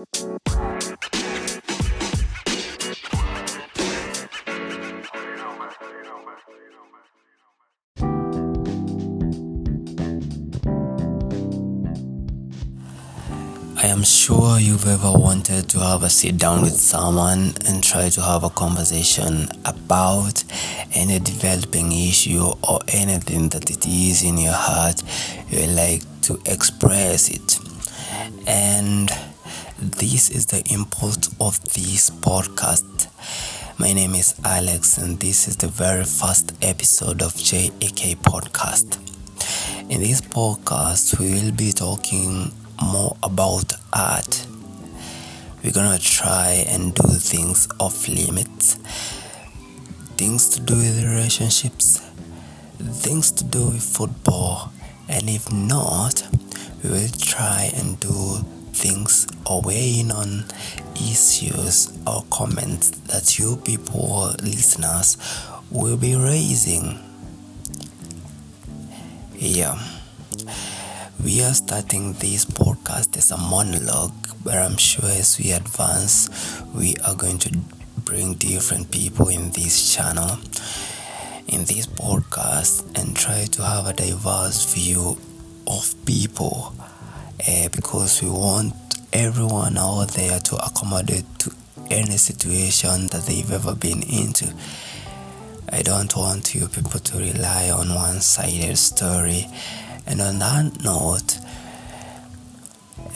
I am sure you've ever wanted to have a sit down with someone and try to have a conversation about any developing issue or anything that it is in your heart you like to express it. And this is the impulse of this podcast. My name is Alex, and this is the very first episode of JAK Podcast. In this podcast, we will be talking more about art. We're gonna try and do things off limits, things to do with relationships, things to do with football, and if not, we will try and do things or weigh in on issues or comments that you people, listeners, will be raising. Yeah. We are starting this podcast as a monologue, but I'm sure as we advance, we are going to bring different people in this channel, in this podcast, and try to have a diverse view of people uh, because we want everyone out there to accommodate to any situation that they've ever been into. I don't want you people to rely on one sided story and on that note,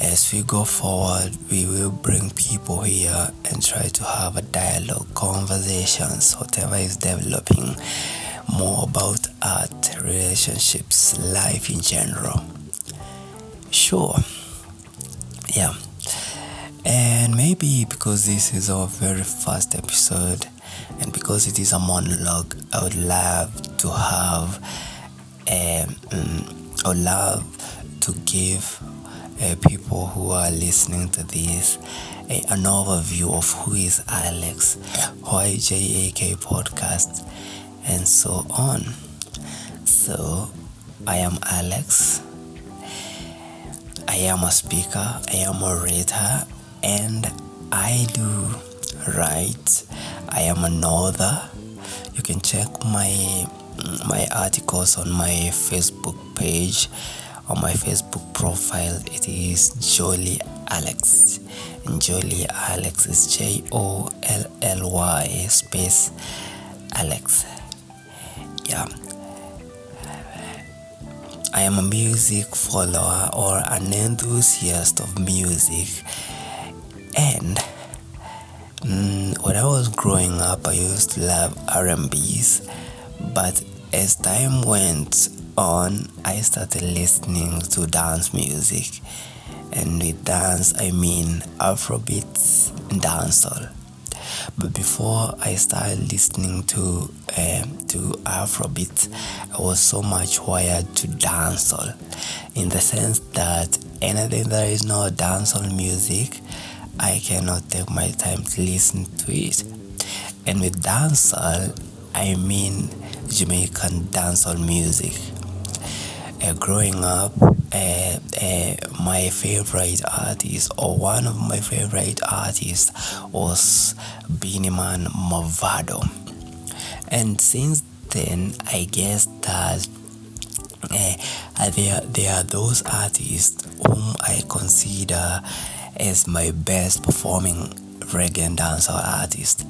as we go forward, we will bring people here and try to have a dialogue, conversations, whatever is developing, more about art, relationships, life in general. Sure. Yeah. And maybe because this is our very first episode and because it is a monologue, I would love to have um, I would love to give uh, people who are listening to this an overview of who is Alex, why JAK podcast, and so on. So, I am Alex. I am a speaker, I am a writer, and I do write. I am an author. You can check my my articles on my Facebook page on my Facebook profile. It is Jolly Alex. Jolly Alex is J O L L Y space Alex. Yeah. I am a music follower or an enthusiast of music. And mm, when I was growing up, I used to love R&Bs but as time went on, I started listening to dance music. And with dance, I mean Afrobeats and dancehall. But before I started listening to um, to Afrobeat, I was so much wired to dancehall, in the sense that anything that is not dancehall music, I cannot take my time to listen to it. And with dancehall, I mean Jamaican dancehall music. Uh, growing up, uh, uh, my favorite artist or one of my favorite artists was Man Mavado. And since then, I guess that uh, there, there are those artists whom I consider as my best performing reggae and dancehall artist.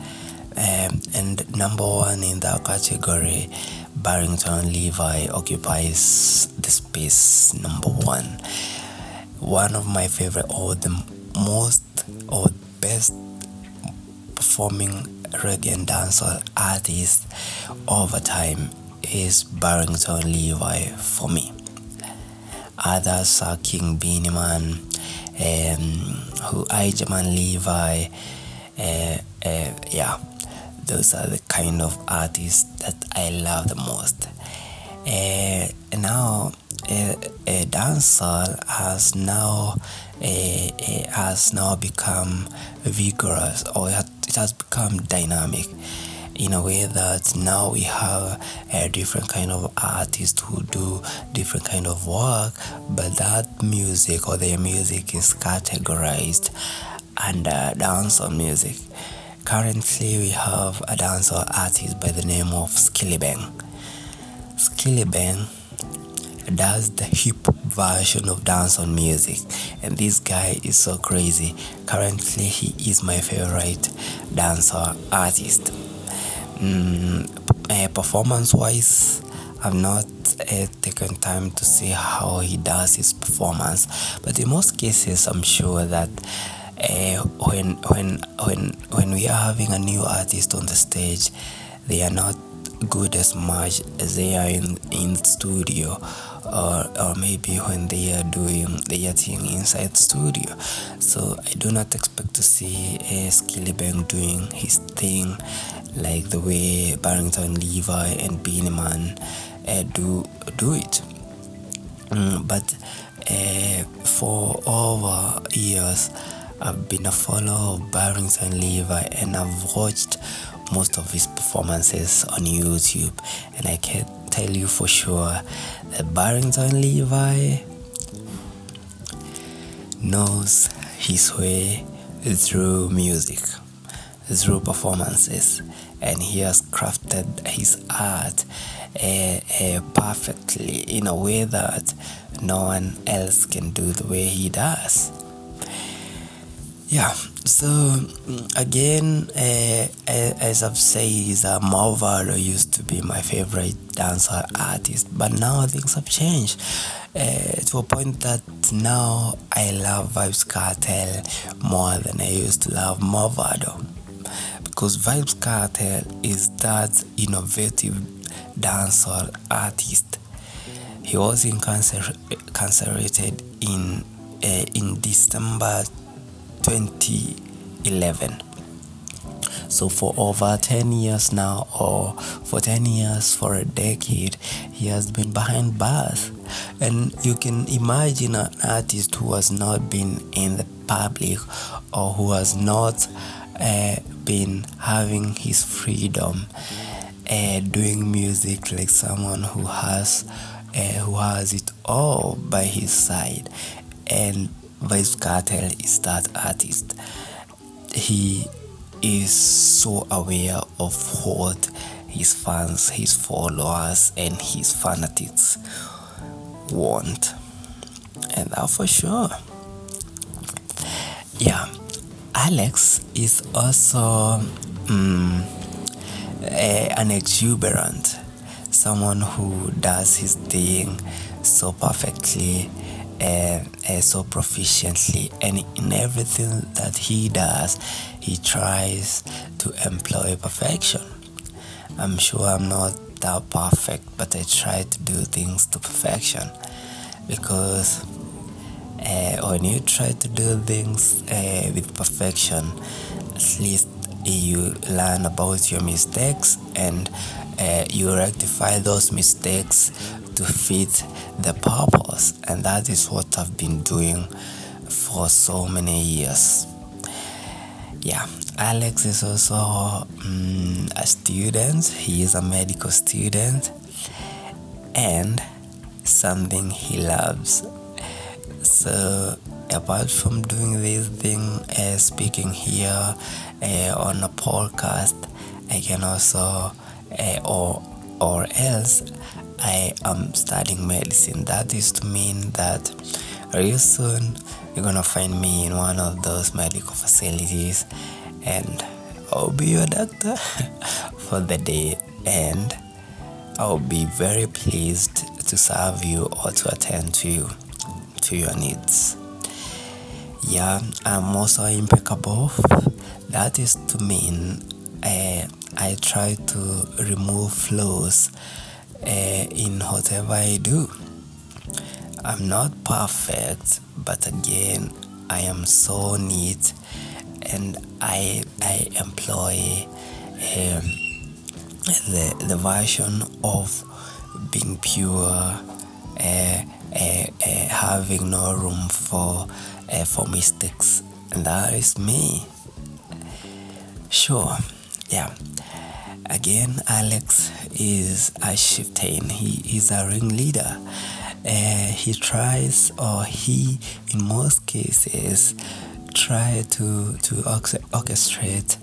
Um, and number one in that category, Barrington Levy occupies the space number one. One of my favorite, or the most, or best performing reggae and dancehall artist over time is Barrington Levy for me. Others are King Beenie Man, um, who Ijahman Levi, uh, uh, yeah those are the kind of artists that I love the most. Uh, now, uh, uh, dancehall has now has now become vigorous, or it has become dynamic in a way that now we have a different kind of artists who do different kind of work but that music or their music is categorized under dancehall music. Currently, we have a dancehall artist by the name of Skillibeng. Skillibeng does the hip version of dancehall music, and this guy is so crazy. Currently, he is my favorite dancehall artist. Mm, uh, performance wise, I've not uh, taken time to see how he does his performance, but in most cases, I'm sure that uh, when when when when we are having a new artist on the stage, they are not good as much as they are in in studio. Or or maybe when they are doing their thing inside studio. So i do not expect to see a Skillibeng doing his thing like the way Barrington Levy and Beenie uh, do do it. Mm, but uh, for over years I've been a follower of Barrington Levy and I've watched most of his performances on YouTube and I can tell you for sure that Barrington Levy knows his way through music, through performances, and he has crafted his art uh, uh, perfectly in a way that no one else can do the way he does yeah. So mm, again uh, as i've said uh, Mavado used to be my favorite dancer artist but now things have changed. Uh, to a point that now i love Vybz Kartel more than i used to love Mavado because Vybz Kartel is that innovative dancer artist. He was incarcerated in uh, in december 2011 so for over 10 years now or for 10 years for a decade he has been behind bars. And you can imagine an artist who has not been in the public or who has not uh, been having his freedom uh, doing music like someone who has uh, who has it all by his side. And Vybz Kartel is that artist. He is so aware of what his fans, his followers, and his fanatics want. And that for sure. Yeah, Alex is also um, a, an exuberant, someone who does his thing so perfectly uh, uh, so proficiently, and in everything that he does, he tries to employ perfection. I'm sure I'm not that perfect, but I try to do things to perfection because uh, when you try to do things uh, with perfection, at least you learn about your mistakes and uh, you rectify those mistakes to fit the purpose, and that is what I've been doing for so many years. Yeah, Alex is also um, a student, he is a medical student, and something he loves. So, apart from doing this thing, uh, speaking here uh, on a podcast, I can also, uh, or or else I am studying medicine. That is to mean that very soon you're gonna find me in one of those medical facilities and I'll be your doctor for the day and I'll be very pleased to serve you or to attend to you to your needs. Yeah, I'm also impeccable. That is to mean uh, I try to remove flaws uh, in whatever I do. I'm not perfect, but again, I am so neat and I, I employ um, the, the version of being pure, uh, uh, having no room for, for mistakes, and that is me. Sure, yeah. Again, Alex is a chieftain. He is a ringleader. Uh, he tries, or he, in most cases, try to to orchestrate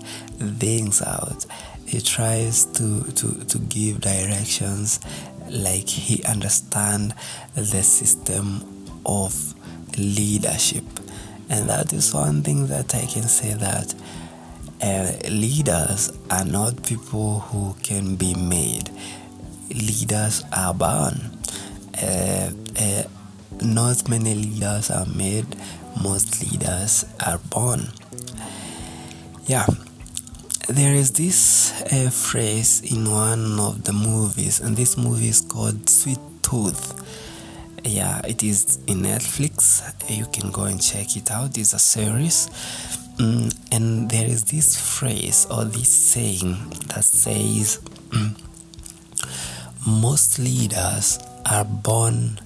things out he tries to to to give directions like he understand the system of leadership and that is one thing that i can say that uh, leaders are not people who can be made. Leaders are born. Uh, uh, not many leaders are made. Most leaders are born. Yeah. There is this uh, phrase in one of the movies and this movie is called sweet tooth. Yeah it is in netflix. You can go and check it out. It's a series mm, and there is this phrase or this saying that says mm, most leaders are born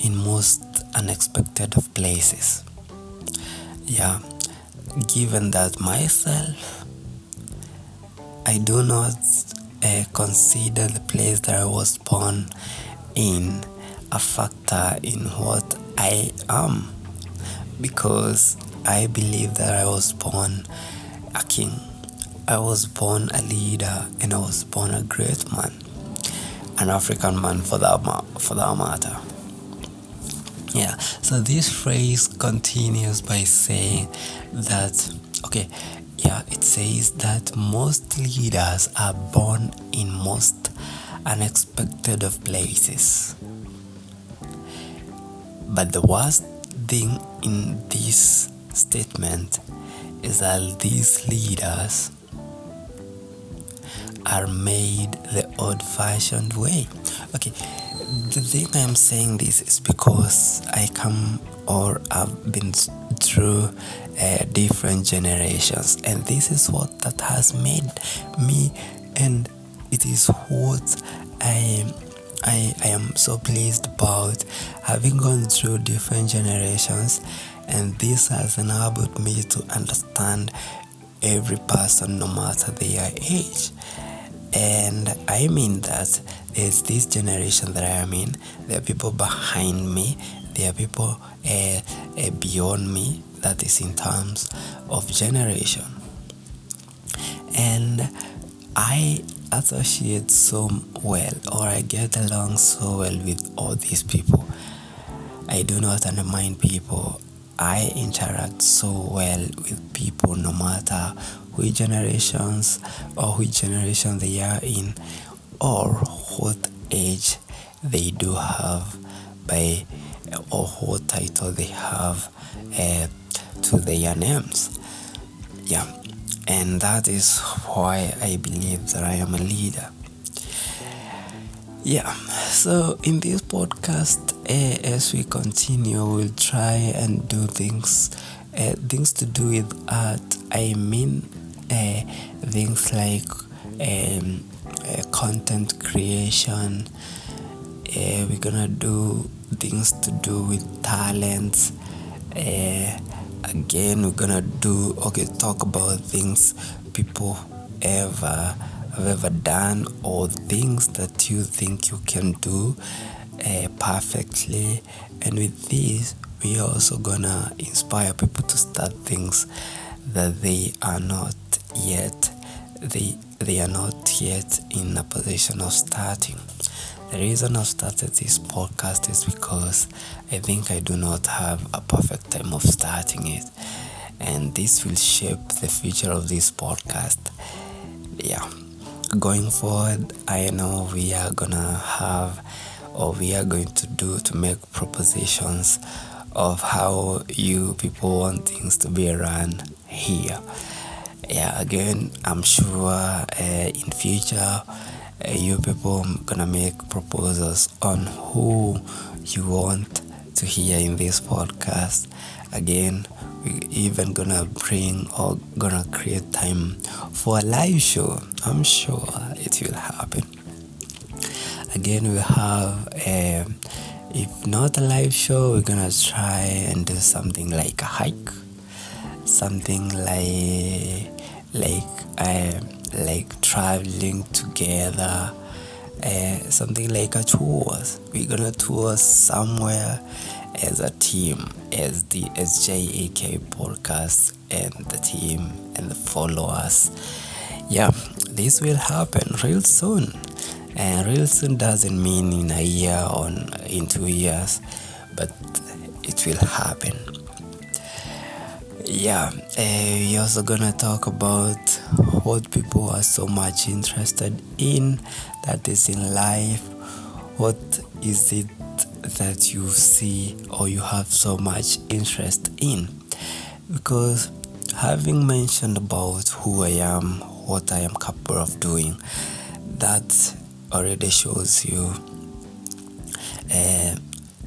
in most unexpected of places. Yeah, given that myself, I do not uh, consider the place that I was born in a factor in what I am because I believe that I was born a king. I was born a leader and I was born a great man, an African man for that, for that matter. Yeah, so this phrase continues by saying that, okay, yeah, it says that most leaders are born in most unexpected of places. But the worst thing in this statement is that these leaders are made the old fashioned way. Okay, the thing I'm saying this is because I come or I've been through uh, different generations, and this is what that has made me, and it is what I. I, I am so pleased about having gone through different generations, and this has enabled me to understand every person no matter their age. And I mean that there's this generation that I am in. There are people behind me. There are people uh, uh, beyond me. That is in terms of generation. And I associate so well, or I get along so well with all these people. I do not undermine people. I interact so well with people no matter which generations or which generation they are in or what age they do have by or what title they have uh, to their names. Yeah. And that is why i believe that i am a leader. Yeah. So in this podcast as we continue we'll try and do things uh, things to do with art i mean uh, things like um, uh, content creation. We're gonna do things to do with talents. Again, we're gonna do okay. Talk about things people ever have ever done or things that you think you can do uh, perfectly. And with this, we are also gonna inspire people to start things that they are not yet they they are not yet in a position of starting. The reason I've started this podcast is because I think I do not have a perfect time of starting it, and this will shape the future of this podcast. Yeah, going forward, I know we are gonna have or we are going to do to make propositions of how you people want things to be run here. Yeah again i'm sure uh, in future uh, you people gonna make proposals on who you want to hear in this podcast. Again we even gonna bring or gonna create time for a live show. I'm sure it will happen again we have a, um, if not a live show we're gonna try and do something like a hike something like like uh, like traveling together uh, something like a tour we're gonna tour somewhere as a team, as the SJAK podcast and the team and the followers. Yeah, this will happen real soon. And real soon doesn't mean in a year or in two years, but it will happen. Yeah, uh, we're also gonna talk about what people are so much interested in that is in life. What is it that you see or you have so much interest in? Because having mentioned about who I am, what I am capable of doing, that already shows you uh,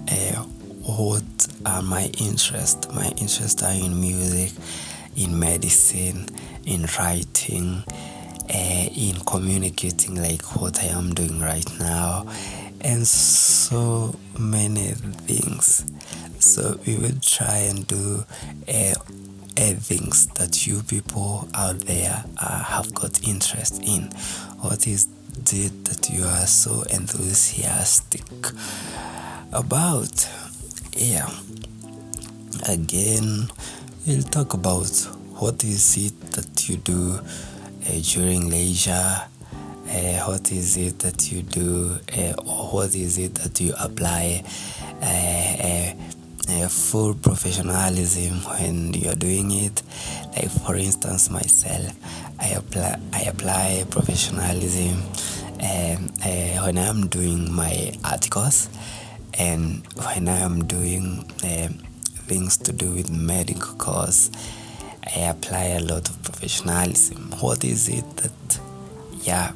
uh, what are my interests. My interests are in music, in medicine, in writing, uh, in communicating, like what I am doing right now, and so many things. So we will try and do uh, things that you people out there uh, have got interest in. What is it that you are so enthusiastic about? Yeah. Again, we'll talk about what is it that you do uh, during leisure. Uh, what is it that you do, uh, or what is it that you apply full professionalism when you're doing it. Like for instance, myself, I apply I apply professionalism uh, when I'm doing my articles and when I'm doing uh, things to do with medical course. I apply a lot of professionalism. What is it that, yeah,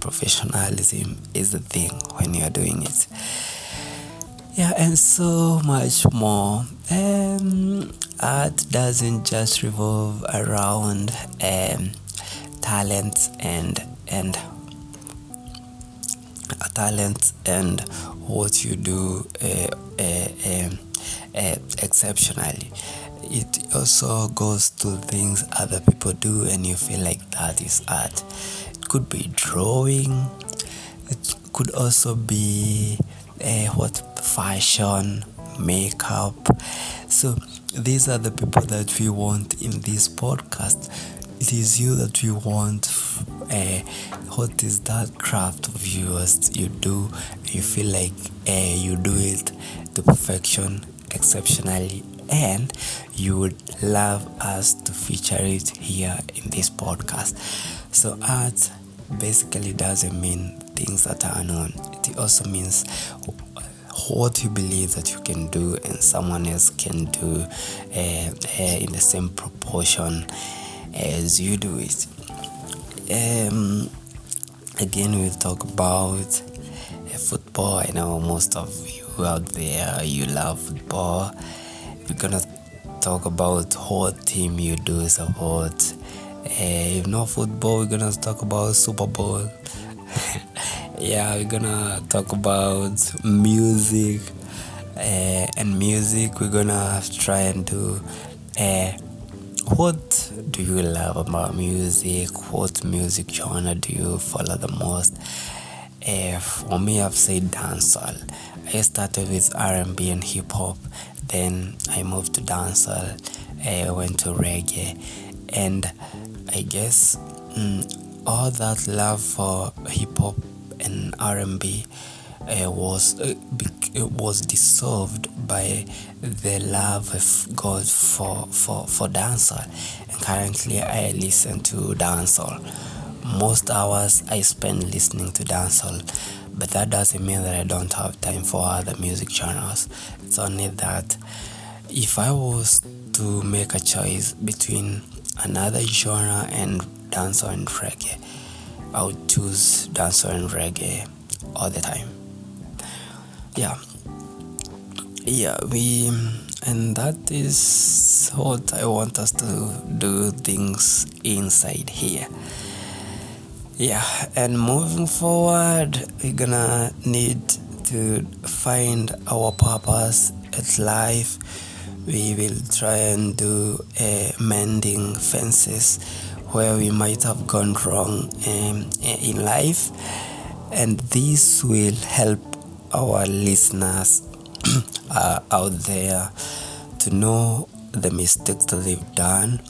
professionalism is the thing when you're doing it? Yeah, and so much more. Um, art doesn't just revolve around um, talent and and uh, talent and what you do uh, uh, um, uh, exceptionally. It also goes to things other people do, and you feel like that is art. It could be drawing. It could also be uh, what fashion, makeup. So these are the people that we want in this podcast. It is you that we want. Uh, what is that craft of yours you do? You feel like uh, you do it to perfection, exceptionally, and you would love us to feature it here in this podcast. So art basically doesn't mean things that are unknown. It also means what you believe that you can do and someone else can do uh, in the same proportion as you do it. Um, again, we'll talk about uh, football. I know most of you out there you love football. We're gonna talk about what team you do support. Uh, if not football, we're gonna talk about Super Bowl. yeah, we're gonna talk about music uh, and music. We're gonna try and do uh, what do you love about music? What music genre do you follow the most? Uh, for me, I've said dancehall. I started with R&B and hip hop, then I moved to dancehall. I went to reggae, and I guess mm, all that love for hip hop and R&B uh, was uh, was dissolved by the love of God for for for dancehall, and currently I listen to dancehall. Most hours I spend listening to dancehall, but that doesn't mean that I don't have time for other music genres. It's only that if I was to make a choice between another genre and dancehall and reggae, I would choose dancehall and reggae all the time. Yeah. Yeah, we and that is what I want us to do things inside here. Yeah, and moving forward, we're gonna need to find our purpose at life. We will try and do uh, mending fences where we might have gone wrong um, in life, and this will help our listeners are out there to know the mistakes that they've done.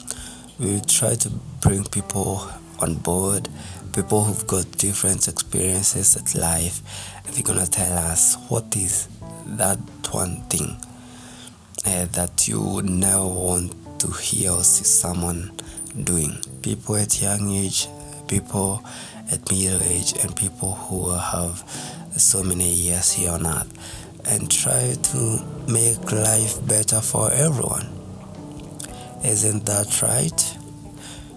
We try to bring people on board, people who've got different experiences at life. and They're gonna tell us what is that one thing uh, that you would never want to hear or see someone doing. People at young age, people at middle age, and people who have so many years here on earth and try to make life better for everyone. Isn't that right?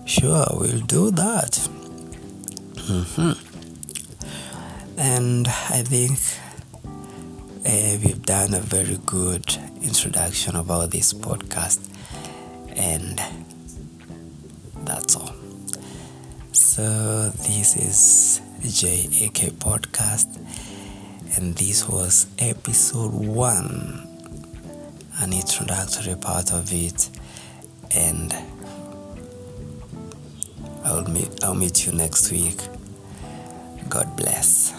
Sure, we'll do that. Mm-hmm. And I think uh, we've done a very good introduction about this podcast, and that's all. So, this is JAK Podcast and this was episode one, an introductory part of it, and I'll meet I'll meet you next week. God bless.